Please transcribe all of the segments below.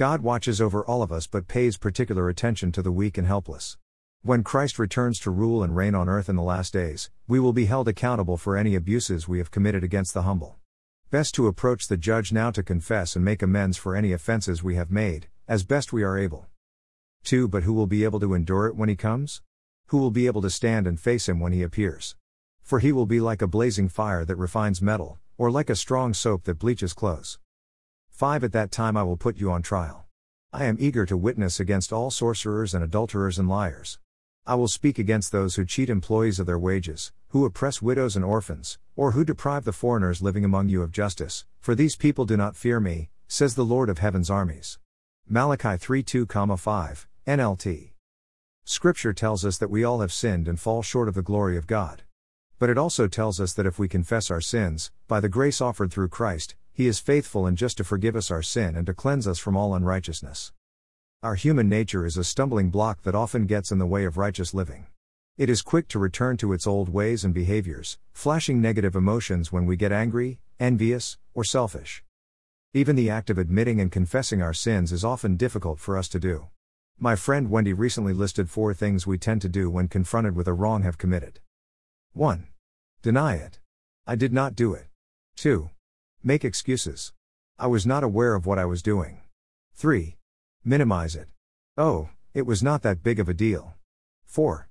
God watches over all of us but pays particular attention to the weak and helpless. When Christ returns to rule and reign on earth in the last days, we will be held accountable for any abuses we have committed against the humble. Best to approach the judge now to confess and make amends for any offenses we have made, as best we are able. 2. But who will be able to endure it when he comes? Who will be able to stand and face him when he appears? For he will be like a blazing fire that refines metal, or like a strong soap that bleaches clothes. 5. At that time I will put you on trial. I am eager to witness against all sorcerers and adulterers and liars. I will speak against those who cheat employees of their wages, who oppress widows and orphans, or who deprive the foreigners living among you of justice, for these people do not fear me, says the Lord of heaven's armies. Malachi 3 2, 5, NLT. Scripture tells us that we all have sinned and fall short of the glory of God. But it also tells us that if we confess our sins, by the grace offered through Christ, he is faithful and just to forgive us our sin and to cleanse us from all unrighteousness. Our human nature is a stumbling block that often gets in the way of righteous living. It is quick to return to its old ways and behaviors, flashing negative emotions when we get angry, envious, or selfish. Even the act of admitting and confessing our sins is often difficult for us to do. My friend Wendy recently listed four things we tend to do when confronted with a wrong have committed. 1. Deny it. I did not do it. 2. Make excuses. I was not aware of what I was doing. 3. Minimize it. Oh, it was not that big of a deal. 4.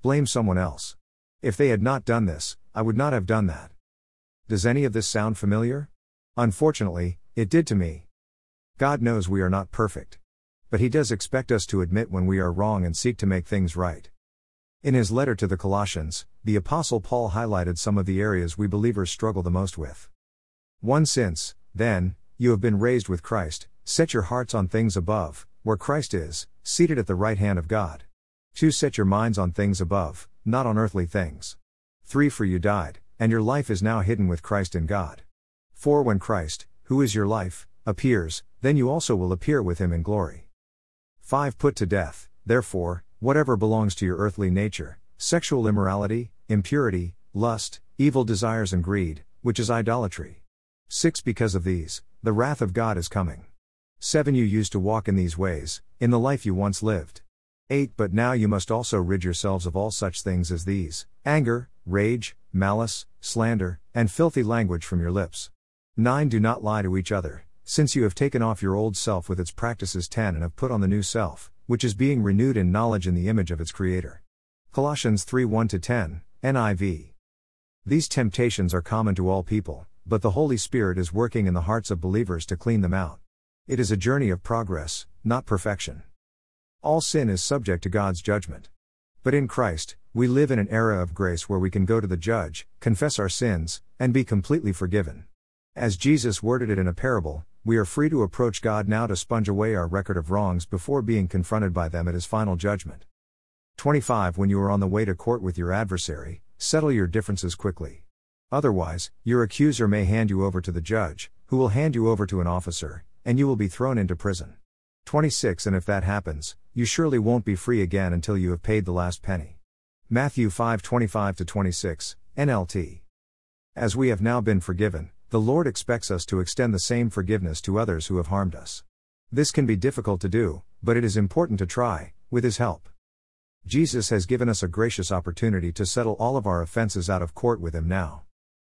Blame someone else. If they had not done this, I would not have done that. Does any of this sound familiar? Unfortunately, it did to me. God knows we are not perfect. But He does expect us to admit when we are wrong and seek to make things right. In his letter to the Colossians, the Apostle Paul highlighted some of the areas we believers struggle the most with. 1 Since, then, you have been raised with Christ, set your hearts on things above, where Christ is, seated at the right hand of God. 2 Set your minds on things above, not on earthly things. 3 For you died, and your life is now hidden with Christ in God. 4 When Christ, who is your life, appears, then you also will appear with him in glory. 5 Put to death, therefore, whatever belongs to your earthly nature sexual immorality, impurity, lust, evil desires, and greed, which is idolatry. 6 Because of these, the wrath of God is coming. 7 You used to walk in these ways, in the life you once lived. 8 But now you must also rid yourselves of all such things as these anger, rage, malice, slander, and filthy language from your lips. 9 Do not lie to each other, since you have taken off your old self with its practices 10 and have put on the new self, which is being renewed in knowledge in the image of its Creator. Colossians 3 1 10, NIV. These temptations are common to all people but the Holy Spirit is working in the hearts of believers to clean them out. It is a journey of progress, not perfection. All sin is subject to God's judgment. But in Christ, we live in an era of grace where we can go to the judge, confess our sins, and be completely forgiven. As Jesus worded it in a parable, we are free to approach God now to sponge away our record of wrongs before being confronted by them at his final judgment. 25 When you are on the way to court with your adversary, settle your differences quickly. Otherwise, your accuser may hand you over to the judge, who will hand you over to an officer, and you will be thrown into prison. 26 And if that happens, you surely won't be free again until you have paid the last penny. Matthew 5:25 26, NLT. As we have now been forgiven, the Lord expects us to extend the same forgiveness to others who have harmed us. This can be difficult to do, but it is important to try, with His help. Jesus has given us a gracious opportunity to settle all of our offenses out of court with Him now.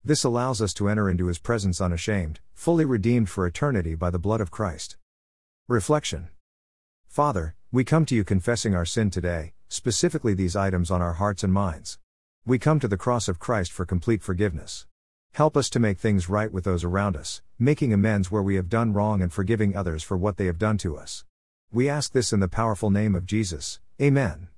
This allows us to enter into his presence unashamed, fully redeemed for eternity by the blood of Christ. Reflection Father, we come to you confessing our sin today, specifically these items on our hearts and minds. We come to the cross of Christ for complete forgiveness. Help us to make things right with those around us, making amends where we have done wrong and forgiving others for what they have done to us. We ask this in the powerful name of Jesus. Amen.